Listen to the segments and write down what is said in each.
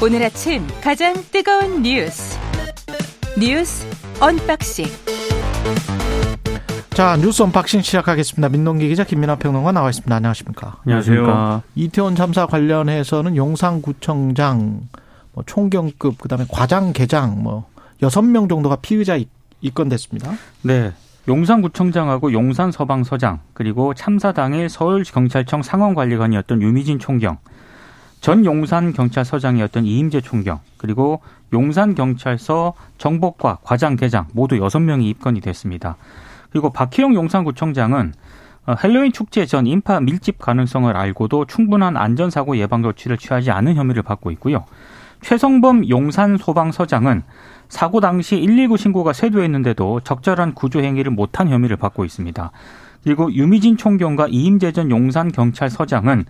오늘 아침 가장 뜨거운 뉴스 뉴스 언박싱 자 뉴스 언박싱 시작하겠습니다. 민동기 기자 김민아 평론가 나와 있습니다. 안녕하십니까? 안녕하십니까? 이태원 참사 관련해서는 용산구청장 뭐 총경급 그다음에 과장 계장 뭐 여섯 명 정도가 피의자 입건됐습니다. 네. 용산구청장하고 용산소방서장 그리고 참사 당일 서울경찰청 상황관리관이었던 류미진 총경 전 용산 경찰서장이었던 이임재 총경 그리고 용산 경찰서 정보과 과장 계장 모두 여섯 명이 입건이 됐습니다. 그리고 박희영 용산구청장은 어, 헬로윈 축제 전 인파 밀집 가능성을 알고도 충분한 안전사고 예방 조치를 취하지 않은 혐의를 받고 있고요. 최성범 용산 소방서장은 사고 당시 119 신고가 쇄도했는데도 적절한 구조 행위를 못한 혐의를 받고 있습니다. 그리고 유미진 총경과 이임재 전 용산 경찰서장은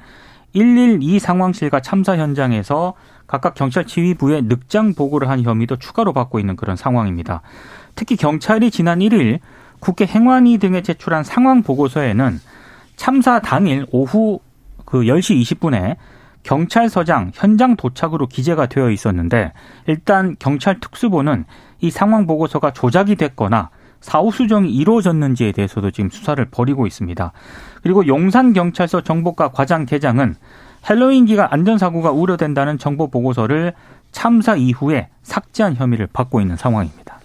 112 상황실과 참사 현장에서 각각 경찰 지휘부에 늑장 보고를 한 혐의도 추가로 받고 있는 그런 상황입니다. 특히 경찰이 지난 1일 국회 행안위 등에 제출한 상황 보고서에는 참사 당일 오후 그 10시 20분에 경찰서장 현장 도착으로 기재가 되어 있었는데 일단 경찰 특수부는 이 상황 보고서가 조작이 됐거나 사후 수정이 이루어졌는지에 대해서도 지금 수사를 벌이고 있습니다. 그리고 용산경찰서 정보과 과장 계장은 헬로윈 기간 안전사고가 우려된다는 정보 보고서를 참사 이후에 삭제한 혐의를 받고 있는 상황입니다.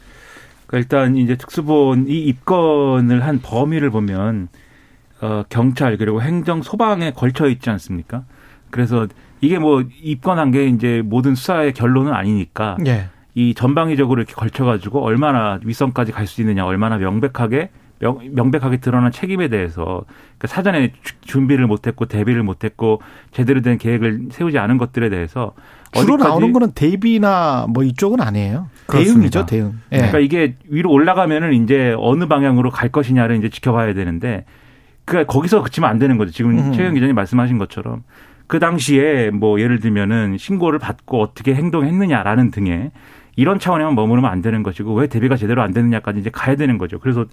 그러니까 일단 이제 특수본이 입건을 한 범위를 보면 어, 경찰 그리고 행정 소방에 걸쳐 있지 않습니까? 그래서 이게 뭐 입건한 게 이제 모든 수사의 결론은 아니니까 예. 이 전방위적으로 이렇게 걸쳐가지고 얼마나 윗선까지 갈 수 있느냐, 얼마나 명백하게 명, 명백하게 드러난 책임에 대해서 그러니까 사전에 준비를 못했고 대비를 못했고 제대로 된 계획을 세우지 않은 것들에 대해서 주로 나오는 거는 대비나 뭐 이쪽은 아니에요. 대응이죠, 대응. 예. 그러니까 이게 위로 올라가면은 이제 어느 방향으로 갈 것이냐를 이제 지켜봐야 되는데 그 거기서 그치면 안 되는 거죠. 지금 음. 최영 기자님 말씀하신 것처럼 그 당시에 뭐 예를 들면은 신고를 받고 어떻게 행동했느냐라는 등의 이런 차원에만 머무르면 안 되는 것이고 왜 대비가 제대로 안 되느냐까지 이제 가야 되는 거죠. 그래서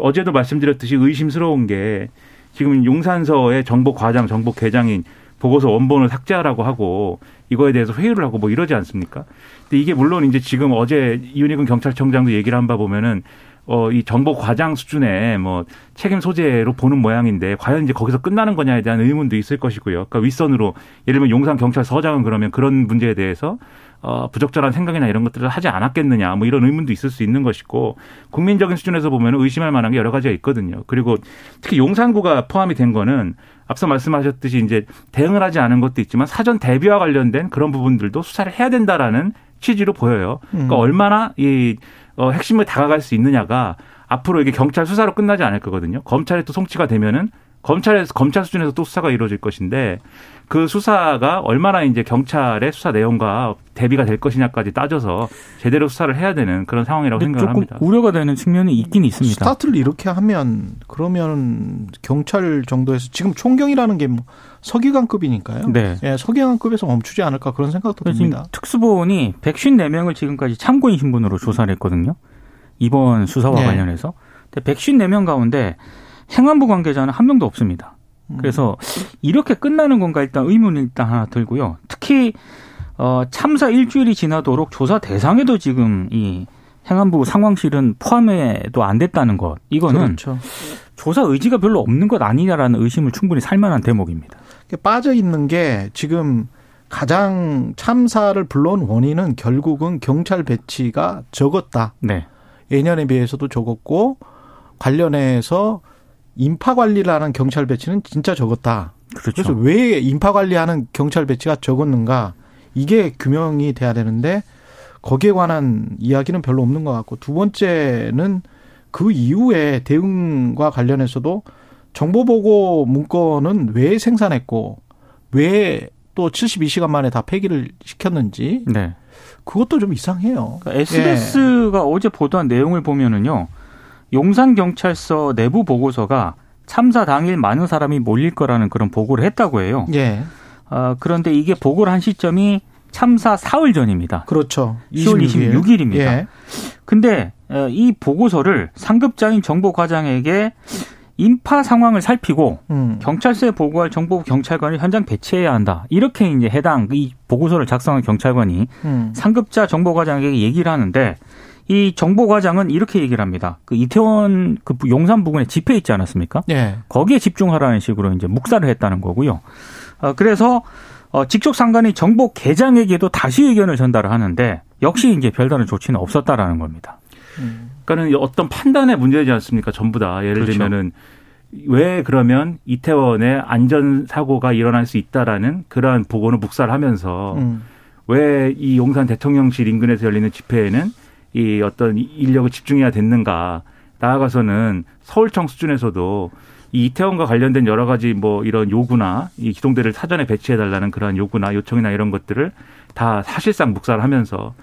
어제도 말씀드렸듯이 의심스러운 게 지금 용산서의 정보 과장, 정보 계장인 보고서 원본을 삭제하라고 하고 이거에 대해서 회의를 하고 뭐 이러지 않습니까? 근데 이게 물론 이제 지금 어제 이윤희군 경찰청장도 얘기를 한 바 보면은 어, 이 정보 과장 수준의 뭐 책임 소재로 보는 모양인데 과연 이제 거기서 끝나는 거냐에 대한 의문도 있을 것이고요. 그러니까 윗선으로 예를 들면 용산 경찰서장은 그러면 그런 문제에 대해서 어, 부적절한 생각이나 이런 것들을 하지 않았겠느냐, 뭐 이런 의문도 있을 수 있는 것이고, 국민적인 수준에서 보면 의심할 만한 게 여러 가지가 있거든요. 그리고 특히 용산구가 포함이 된 거는 앞서 말씀하셨듯이 이제 대응을 하지 않은 것도 있지만 사전 대비와 관련된 그런 부분들도 수사를 해야 된다라는 취지로 보여요. 그러니까 음. 얼마나 이 어, 핵심을 다가갈 수 있느냐가 앞으로 이게 경찰 수사로 끝나지 않을 거거든요. 검찰에 또 송치가 되면은 검찰에서 검찰 수준에서 또 수사가 이루어질 것인데 그 수사가 얼마나 이제 경찰의 수사 내용과 대비가 될 것이냐까지 따져서 제대로 수사를 해야 되는 그런 상황이라고 생각을 합니다. 우려가 되는 측면이 있긴 있습니다. 스타트를 이렇게 하면 그러면 경찰 정도에서 지금 총경이라는 게 뭐 서기관급이니까요. 네. 예, 서기관급에서 멈추지 않을까 그런 생각도 듭니다. 특수본이 154명을 지금까지 참고인 신분으로 조사를 했거든요. 이번 수사와 네. 관련해서. 근데 154명 가운데 행안부 관계자는 한 명도 없습니다. 그래서 이렇게 끝나는 건가 일단 의문이 일단 하나 들고요. 특히 어 참사 일주일이 지나도록 조사 대상에도 지금 이 행안부 상황실은 포함해도 안 됐다는 것. 이거는 그렇죠. 조사 의지가 별로 없는 것 아니냐라는 의심을 충분히 살 만한 대목입니다. 빠져 있는 게 지금 가장 참사를 불러온 원인은 결국은 경찰 배치가 적었다. 네. 예년에 비해서도 적었고 관련해서 인파 관리를 하는 경찰 배치는 진짜 적었다. 그렇죠. 그래서 왜 인파 관리하는 경찰 배치가 적었는가 이게 규명이 돼야 되는데 거기에 관한 이야기는 별로 없는 것 같고 두 번째는 그 이후에 대응과 관련해서도 정보 보고 문건은 왜 생산했고 왜 또 72시간 만에 다 폐기를 시켰는지 네. 그것도 좀 이상해요. 그러니까 SBS가 예. 어제 보도한 내용을 보면은요. 용산경찰서 내부 보고서가 참사 당일 많은 사람이 몰릴 거라는 그런 보고를 했다고 해요. 예. 어, 그런데 이게 보고를 한 시점이 참사 사흘 전입니다. 그렇죠. 10월 26일. 입니다 예. 근데 어, 이 보고서를 상급자인 정보과장에게 인파 상황을 살피고 음. 경찰서에 보고할 정보 경찰관을 현장 배치해야 한다. 이렇게 이제 해당 이 보고서를 작성한 경찰관이 음. 상급자 정보과장에게 얘기를 하는데 이 정보과장은 이렇게 얘기를 합니다. 그 이태원 그 용산 부근에 집회 있지 않았습니까? 네. 거기에 집중하라는 식으로 이제 묵살을 했다는 거고요. 어, 그래서 어, 직속 상관이 정보 계장에게도 다시 의견을 전달을 하는데 역시 이제 별다른 조치는 없었다라는 겁니다. 음. 그러니까는 어떤 판단의 문제지 않습니까? 전부 다 예를 그렇죠. 들면은 왜 그러면 이태원에 안전 사고가 일어날 수 있다라는 그러한 보고를 묵살하면서 음. 왜이 용산 대통령실 인근에서 열리는 집회에는 이 어떤 인력을 집중해야 됐는가? 나아가서는 서울청 수준에서도 이 이태원과 관련된 여러 가지 뭐 이런 요구나 이 기동대를 사전에 배치해 달라는 그러한 요구나 요청이나 이런 것들을 다 사실상 묵살하면서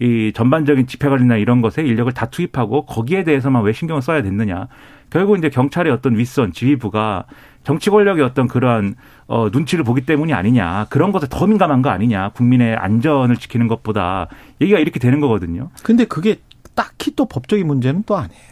이 전반적인 집회 관리나 이런 것에 인력을 다 투입하고 거기에 대해서만 왜 신경을 써야 됐느냐. 결국 이제 경찰의 어떤 윗선 지휘부가 정치 권력의 어떤 그러한 어 눈치를 보기 때문이 아니냐. 그런 것에 더 민감한 거 아니냐. 국민의 안전을 지키는 것보다 얘기가 이렇게 되는 거거든요. 근데 그게 딱히 또 법적인 문제는 또 아니에요.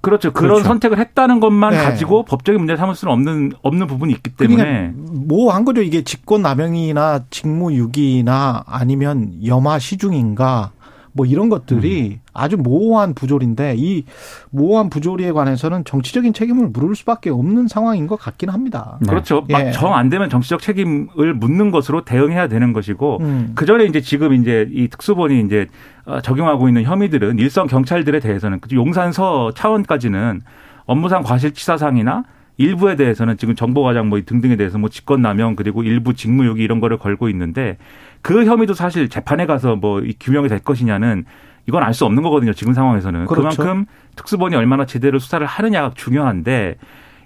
그렇죠. 그런 그렇죠. 선택을 했다는 것만 네. 가지고 법적인 문제 삼을 수는 없는 없는 부분이 있기 때문에 뭐한 거죠. 이게 직권 남용이나 직무유기나 아니면 염화 시중인가 뭐 이런 것들이 음. 아주 모호한 부조리인데 이 모호한 부조리에 관해서는 정치적인 책임을 물을 수밖에 없는 상황인 것 같긴 합니다. 네. 그렇죠. 예. 막정 안 되면 정치적 책임을 묻는 것으로 대응해야 되는 것이고 음. 그 전에 이제 지금 이제 이 특수본이 이제 어, 적용하고 있는 혐의들은 일선 경찰들에 대해서는 용산서 차원까지는 업무상 과실치사상이나 일부에 대해서는 지금 정보과장 뭐 등등에 대해서 뭐 직권남용 그리고 일부 직무유기 이런 거를 걸고 있는데 그 혐의도 사실 재판에 가서 뭐 규명이 될 것이냐는 이건 알 수 없는 거거든요. 지금 상황에서는 그렇죠. 그만큼 특수본이 얼마나 제대로 수사를 하느냐가 중요한데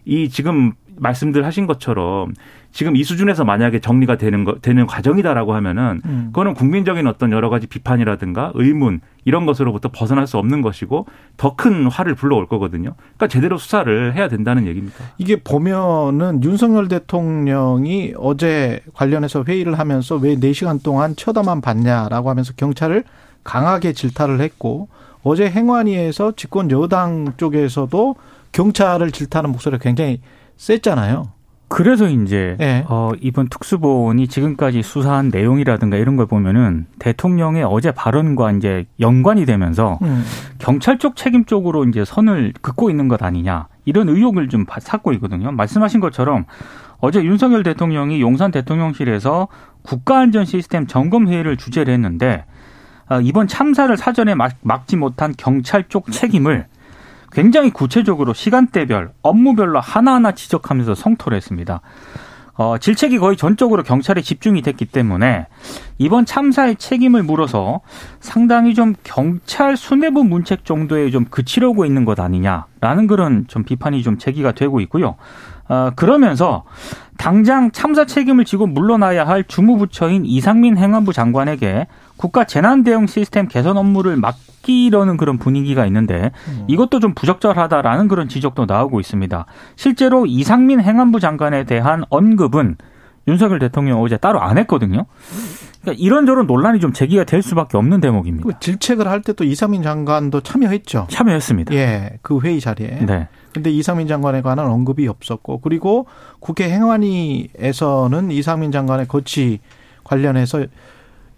이 지금 말씀들 하신 것처럼 지금 이 수준에서 만약에 정리가 되는 거 되는 과정이다라고 하면은 음. 그거는 국민적인 어떤 여러 가지 비판이라든가 의문 이런 것으로부터 벗어날 수 없는 것이고 더 큰 화를 불러올 거거든요. 그러니까 제대로 수사를 해야 된다는 얘기입니다. 이게 보면은 윤석열 대통령이 어제 관련해서 회의를 하면서 왜 4시간 동안 쳐다만 봤냐라고 하면서 경찰을 강하게 질타를 했고 어제 행안위에서 집권 여당 쪽에서도 경찰을 질타하는 목소리가 굉장히 셌잖아요. 그래서 이제 네. 어, 이번 특수본이 지금까지 수사한 내용이라든가 이런 걸 보면은 대통령의 어제 발언과 이제 연관이 되면서 음. 경찰 쪽 책임 쪽으로 이제 선을 긋고 있는 것 아니냐 이런 의혹을 좀 샀고 있거든요. 말씀하신 것처럼 어제 윤석열 대통령이 용산 대통령실에서 국가안전 시스템 점검 회의를 주재를 했는데 어, 이번 참사를 사전에 막지 못한 경찰 쪽 책임을 굉장히 구체적으로 시간대별, 업무별로 하나하나 지적하면서 성토를 했습니다. 어, 질책이 거의 전적으로 경찰에 집중이 됐기 때문에 이번 참사의 책임을 물어서 상당히 좀 경찰 수뇌부 문책 정도에 좀 그치려고 있는 것 아니냐라는 그런 좀 비판이 좀 제기가 되고 있고요. 어, 그러면서 당장 참사 책임을 지고 물러나야 할 주무부처인 이상민 행안부 장관에게 국가 재난 대응 시스템 개선 업무를 맡기려는 그런 분위기가 있는데 음. 이것도 좀 부적절하다라는 그런 지적도 나오고 있습니다. 실제로 이상민 행안부 장관에 대한 언급은 윤석열 대통령 어제 따로 안 했거든요. 그러니까 이런저런 논란이 좀 제기가 될 수밖에 없는 대목입니다. 그 질책을 할 때 또 이상민 장관도 참여했죠. 참여했습니다. 예, 그 회의 자리에. 네. 근데 이상민 장관에 관한 언급이 없었고 그리고 국회 행안위에서는 이상민 장관의 거치 관련해서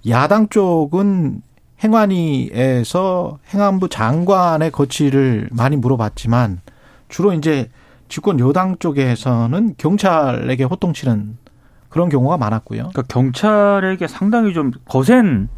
야당 쪽은 행안위에서 행안부 장관의 거취를 많이 물어봤지만 주로 이제 집권 여당 쪽에서는 경찰에게 호통치는 그런 경우가 많았고요. 그러니까 경찰에게 상당히 좀 거센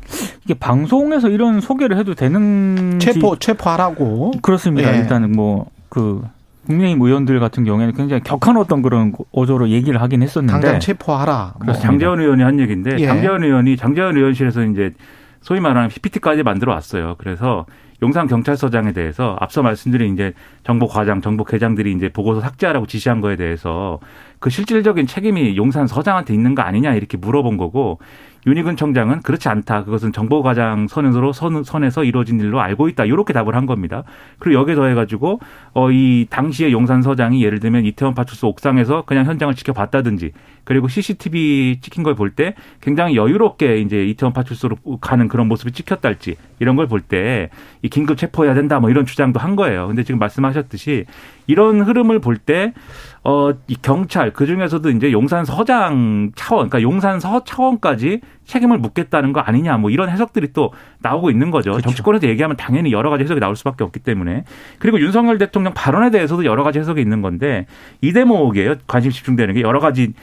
이게 방송에서 이런 소개를 해도 되는 체포 체포하라고 그렇습니다. 예. 일단은 뭐 그 국민의힘 의원들 같은 경우에는 굉장히 격한 어떤 그런 어조로 얘기를 하긴 했었는데 당장 체포하라. 뭐. 장재원 의원이 한 얘기인데 예. 장재원 의원이 장재원 의원실에서 이제 소위 말하는 PPT까지 만들어 왔어요. 그래서 용산 경찰서장에 대해서 앞서 말씀드린 이제 정보 과장, 정보 계장들이 이제 보고서 삭제하라고 지시한 거에 대해서 그 실질적인 책임이 용산 서장한테 있는 거 아니냐 이렇게 물어본 거고 윤희근 청장은 그렇지 않다. 그것은 정보 과장 선에서 선, 선에서 이루어진 일로 알고 있다. 이렇게 답을 한 겁니다. 그리고 여기에 더해가지고 어, 이 당시에 용산 서장이 예를 들면 이태원 파출소 옥상에서 그냥 현장을 지켜봤다든지 그리고 CCTV 찍힌 걸 볼 때 굉장히 여유롭게 이제 이태원 파출소로 가는 그런 모습이 찍혔달지 이런 걸 볼 때 이 긴급 체포해야 된다 뭐 이런 주장도 한 거예요. 근데 지금 말씀하셨듯이 이런 흐름을 볼 때 어, 이 경찰, 그 중에서도 이제 용산 서장 차원, 그러니까 용산 서 차원까지 책임을 묻겠다는 거 아니냐, 뭐 이런 해석들이 또 나오고 있는 거죠. 그렇죠. 정치권에서 얘기하면 당연히 여러 가지 해석이 나올 수밖에 없기 때문에. 그리고 윤석열 대통령 발언에 대해서도 여러 가지 해석이 있는 건데 이 대목이에요. 관심 집중되는 게 여러 가지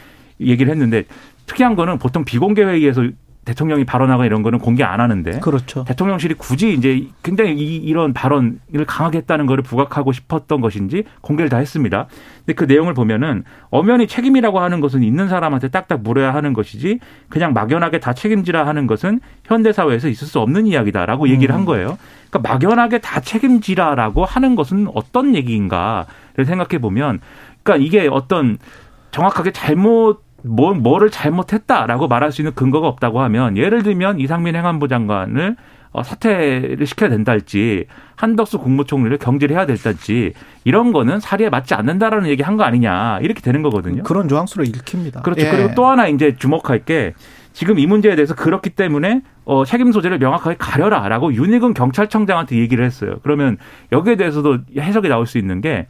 얘기를 했는데 특이한 거는 보통 비공개 회의에서 대통령이 발언하거나 이런 거는 공개 안 하는데 그렇죠. 대통령실이 굳이 이제 굉장히 이, 런 발언을 강하게 했다는 거를 부각하고 싶었던 것인지 공개를 다 했습니다. 근데 그 내용을 보면은 엄연히 책임이라고 하는 것은 있는 사람한테 딱딱 물어야 하는 것이지 그냥 막연하게 다 책임지라 하는 것은 현대 사회에서 있을 수 없는 이야기다라고 얘기를 한 음. 거예요. 그러니까 막연하게 다 책임지라라고 하는 것은 어떤 얘기인가를 생각해 보면 그러니까 이게 어떤 정확하게 잘못 뭐, 뭐를 잘못했다라고 말할 수 있는 근거가 없다고 하면 예를 들면 이상민 행안부 장관을 어, 사퇴를 시켜야 된다 할지 한덕수 국무총리를 경질해야 될지 이런 거는 사리에 맞지 않는다라는 얘기 한 거 아니냐 이렇게 되는 거거든요. 그런 조항수로 읽힙니다. 그렇죠. 예. 그리고 또 하나 이제 주목할 게 지금 이 문제에 대해서 그렇기 때문에 어, 책임 소재를 명확하게 가려라라고 윤희근 경찰청장한테 얘기를 했어요. 그러면 여기에 대해서도 해석이 나올 수 있는 게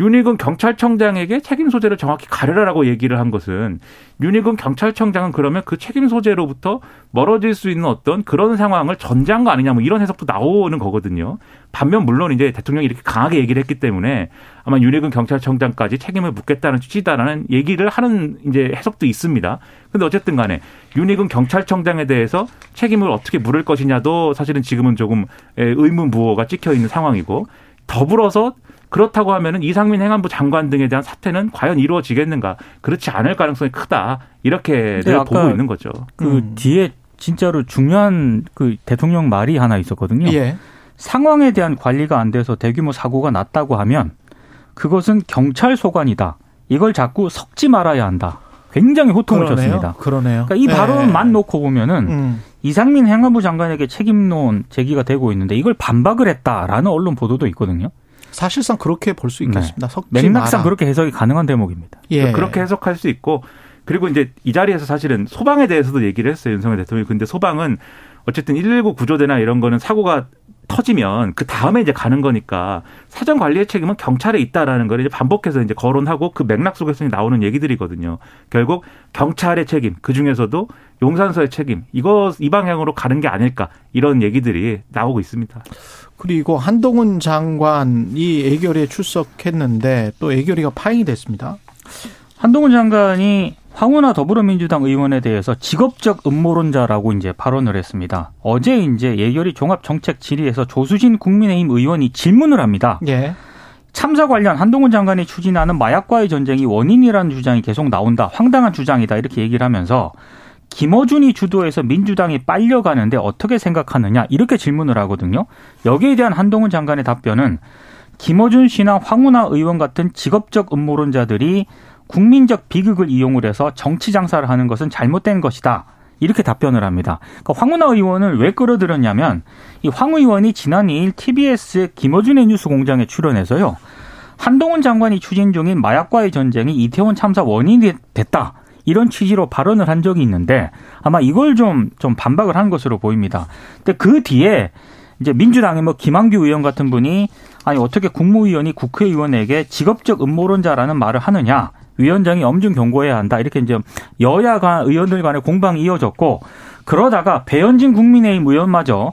윤희근 경찰청장에게 책임 소재를 정확히 가려라라고 얘기를 한 것은 윤희근 경찰청장은 그러면 그 책임 소재로부터 멀어질 수 있는 어떤 그런 상황을 전제한 거 아니냐 뭐 이런 해석도 나오는 거거든요. 반면 물론 이제 대통령이 이렇게 강하게 얘기를 했기 때문에 아마 윤희근 경찰청장까지 책임을 묻겠다는 취지다라는 얘기를 하는 이제 해석도 있습니다. 근데 어쨌든 간에 윤희근 경찰청장에 대해서 책임을 어떻게 물을 것이냐도 사실은 지금은 조금 의문 부호가 찍혀 있는 상황이고 더불어서 그렇다고 하면은 이상민 행안부 장관 등에 대한 사퇴는 과연 이루어지겠는가? 그렇지 않을 가능성이 크다. 이렇게 보고 있는 거죠. 그 음. 뒤에 진짜로 중요한 그 대통령 말이 하나 있었거든요. 예. 상황에 대한 관리가 안 돼서 대규모 사고가 났다고 하면 그것은 경찰 소관이다. 이걸 자꾸 섞지 말아야 한다. 굉장히 호통을 그러네요. 쳤습니다. 그러네요. 그러니까 이 발언만 네. 놓고 보면은 음. 이상민 행안부 장관에게 책임론 제기가 되고 있는데 이걸 반박을 했다라는 언론 보도도 있거든요. 사실상 그렇게 볼 수 있겠습니다. 네. 맥락상 마라. 그렇게 해석이 가능한 대목입니다. 예. 그렇게 해석할 수 있고 그리고 이제 이 자리에서 사실은 소방에 대해서도 얘기를 했어요. 윤석열 대통령이. 근데 소방은 어쨌든 119 구조대나 이런 거는 사고가 터지면 그 다음에 이제 가는 거니까 사전 관리의 책임은 경찰에 있다라는 걸 이제 반복해서 이제 거론하고 그 맥락 속에서 나오는 얘기들이거든요. 결국 경찰의 책임, 그 중에서도 용산서의 책임, 이거 이 방향으로 가는 게 아닐까 이런 얘기들이 나오고 있습니다. 그리고 한동훈 장관이 애결에 출석했는데 또 애결이가 파행이 됐습니다. 한동훈 장관이 황운하 더불어민주당 의원에 대해서 직업적 음모론자라고 이제 발언을 했습니다. 어제 이제 예결위 종합정책 질의에서 조수진 국민의힘 의원이 질문을 합니다. 예. 참사 관련 한동훈 장관이 추진하는 마약과의 전쟁이 원인이라는 주장이 계속 나온다. 황당한 주장이다. 이렇게 얘기를 하면서 김어준이 주도해서 민주당이 빨려가는데 어떻게 생각하느냐 이렇게 질문을 하거든요. 여기에 대한 한동훈 장관의 답변은 김어준 씨나 황운하 의원 같은 직업적 음모론자들이 국민적 비극을 이용을 해서 정치 장사를 하는 것은 잘못된 것이다. 이렇게 답변을 합니다. 그러니까 황운하 의원을 왜 끌어들였냐면 이 황 의원이 지난 2일 TBS 김어준의 뉴스 공장에 출연해서요. 한동훈 장관이 추진 중인 마약과의 전쟁이 이태원 참사 원인이 됐다. 이런 취지로 발언을 한 적이 있는데 아마 이걸 좀, 좀 반박을 한 것으로 보입니다. 근데 그 뒤에 이제 민주당의 뭐 김한규 의원 같은 분이 아니 어떻게 국무위원이 국회의원에게 직업적 음모론자라는 말을 하느냐 위원장이 엄중 경고해야 한다 이렇게 이제 여야 간 의원들 간의 공방이 이어졌고 그러다가 배현진 국민의힘 의원마저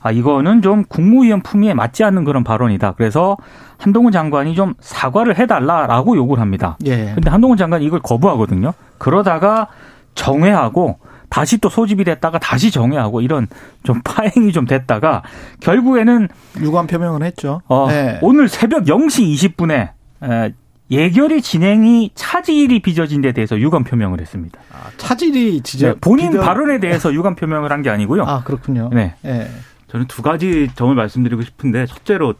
아 이거는 좀 국무위원 품위에 맞지 않는 그런 발언이다. 그래서 한동훈 장관이 좀 사과를 해달라라고 요구를 합니다. 예. 근데 한동훈 장관이 이걸 거부하거든요. 그러다가 정회하고 다시 또 소집이 됐다가 다시 정회하고 이런 좀 파행이 좀 됐다가 결국에는 유감 표명을 했죠. 어, 네. 오늘 새벽 0시 20분에 예결위 진행이 차질이 빚어진 데 대해서 유감 표명을 했습니다. 아, 차질이 지저 네, 본인 비벼... 발언에 대해서 유감 표명을 한 게 아니고요. 아 그렇군요. 네. 네. 저는 두 가지 점을 말씀드리고 싶은데 첫째로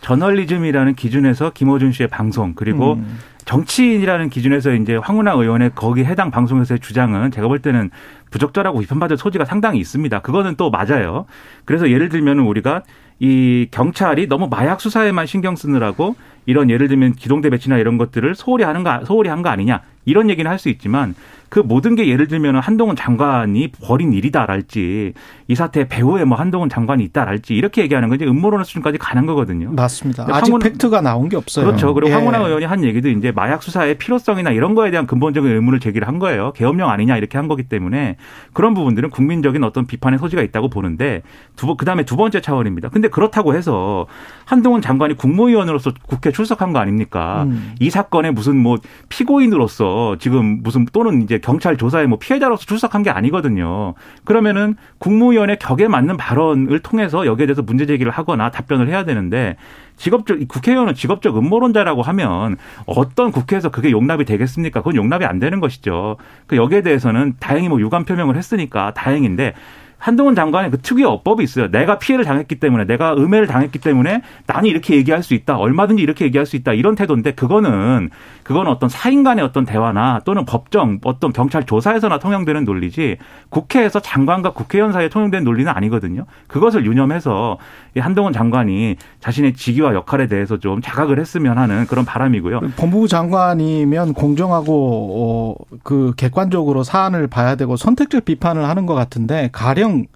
저널리즘이라는 기준에서 김어준 씨의 방송 그리고 음. 정치인이라는 기준에서 이제 황운하 의원의 거기 해당 방송에서의 주장은 제가 볼 때는 부적절하고 비판받을 소지가 상당히 있습니다. 그거는 또 맞아요. 그래서 예를 들면 우리가 이 경찰이 너무 마약 수사에만 신경 쓰느라고 이런 예를 들면 기동대 배치나 이런 것들을 소홀히 하는 거 소홀히 한 거 아니냐. 이런 얘기는 할 수 있지만 그 모든 게 예를 들면 한동훈 장관이 벌인 일이다랄지 이 사태 배후에 뭐 한동훈 장관이 있다랄지 이렇게 얘기하는 건 이제 음모론 수준까지 가는 거거든요. 맞습니다. 아직 황운, 팩트가 나온 게 없어요. 그렇죠. 그리고 예. 황운하 의원이 한 얘기도 이제 마약 수사의 필요성이나 이런 거에 대한 근본적인 의문을 제기를 한 거예요. 계엄령 아니냐 이렇게 한 거기 때문에 그런 부분들은 국민적인 어떤 비판의 소지가 있다고 보는데 두 그다음에 두 번째 차원입니다. 근데 그렇다고 해서 한동훈 장관이 국무위원으로서 국회 출석한 거 아닙니까? 음. 이 사건에 무슨 뭐 피고인으로서 지금 무슨 또는 이제 경찰 조사에 뭐 피해자로서 출석한 게 아니거든요. 그러면은 국무위원의 격에 맞는 발언을 통해서 여기에 대해서 문제 제기를 하거나 답변을 해야 되는데 직업적 국회의원은 직업적 음모론자라고 하면 어떤 국회에서 그게 용납이 되겠습니까? 그건 용납이 안 되는 것이죠. 그 여기에 대해서는 다행히 뭐 유감 표명을 했으니까 다행인데 한동훈 장관의 그 특유의 어법이 있어요. 내가 피해를 당했기 때문에, 내가 음해를 당했기 때문에 나는 이렇게 얘기할 수 있다. 얼마든지 이렇게 얘기할 수 있다. 이런 태도인데 그거는 그거는 어떤 사인 간의 어떤 대화나 또는 법정 어떤 경찰 조사에서나 통용되는 논리지 국회에서 장관과 국회의원 사이에 통용되는 논리는 아니거든요. 그것을 유념해서 한동훈 장관이 자신의 직위와 역할에 대해서 좀 자각을 했으면 하는 그런 바람이고요. 법무부 장관이면 공정하고 어, 그 객관적으로 사안을 봐야 되고 선택적 비판을 하는 것 같은데 가령 가령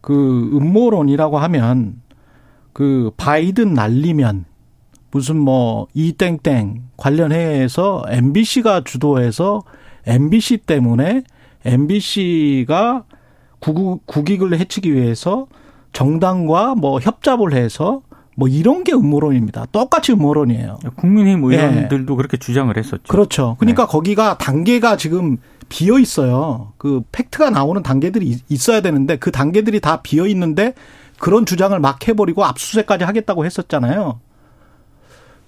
그 음모론이라고 하면 그 바이든 날리면 무슨 뭐 이땡땡 관련해서 MBC가 주도해서 MBC 때문에 MBC가 국익, 국익을 해치기 위해서 정당과 뭐 협잡을 해서 뭐 이런 게 음모론입니다. 똑같이 음모론이에요. 국민의힘 의원들도 네. 그렇게 주장을 했었죠. 그렇죠. 그러니까 네. 거기가 단계가 지금 비어 있어요. 그 팩트가 나오는 단계들이 있어야 되는데 그 단계들이 다 비어 있는데 그런 주장을 막 해버리고 압수수색까지 하겠다고 했었잖아요.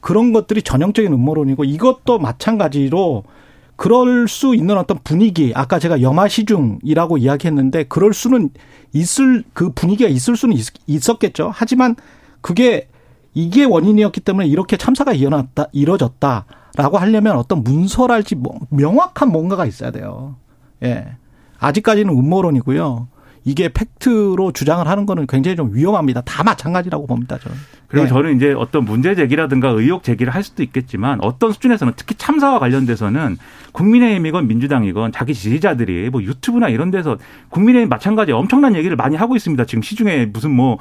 그런 것들이 전형적인 음모론이고 이것도 마찬가지로 그럴 수 있는 어떤 분위기 아까 제가 염화시중이라고 이야기했는데 그럴 수는 있을 그 분위기가 있을 수는 있, 었겠죠 하지만 그게 이게 원인이었기 때문에 이렇게 참사가 일어났다 이뤄졌다 라고 하려면 어떤 문서랄지 뭐 명확한 뭔가가 있어야 돼요. 예. 아직까지는 음모론이고요. 이게 팩트로 주장을 하는 거는 굉장히 좀 위험합니다. 다 마찬가지라고 봅니다, 저는. 그리고 네. 저는 이제 어떤 문제 제기라든가 의혹 제기를 할 수도 있겠지만 어떤 수준에서는 특히 참사와 관련돼서는 국민의힘이건 민주당이건 자기 지지자들이 뭐 유튜브나 이런 데서 국민의힘 마찬가지 엄청난 얘기를 많이 하고 있습니다. 지금 시중에 무슨 뭐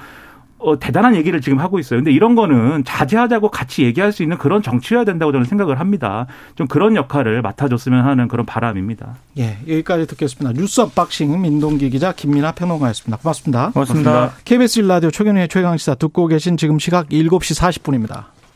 어, 대단한 얘기를 지금 하고 있어요. 근데 이런 거는 자제하자고 같이 얘기할 수 있는 그런 정치여야 된다고 저는 생각을 합니다. 좀 그런 역할을 맡아줬으면 하는 그런 바람입니다. 예, 여기까지 듣겠습니다. 뉴스 언박싱 민동기 기자 김민아 평론가였습니다. 고맙습니다. 고맙습니다. 고맙습니다. KBS 1라디오 최경영의 최강시사 듣고 계신 지금 시각 7시 40분입니다.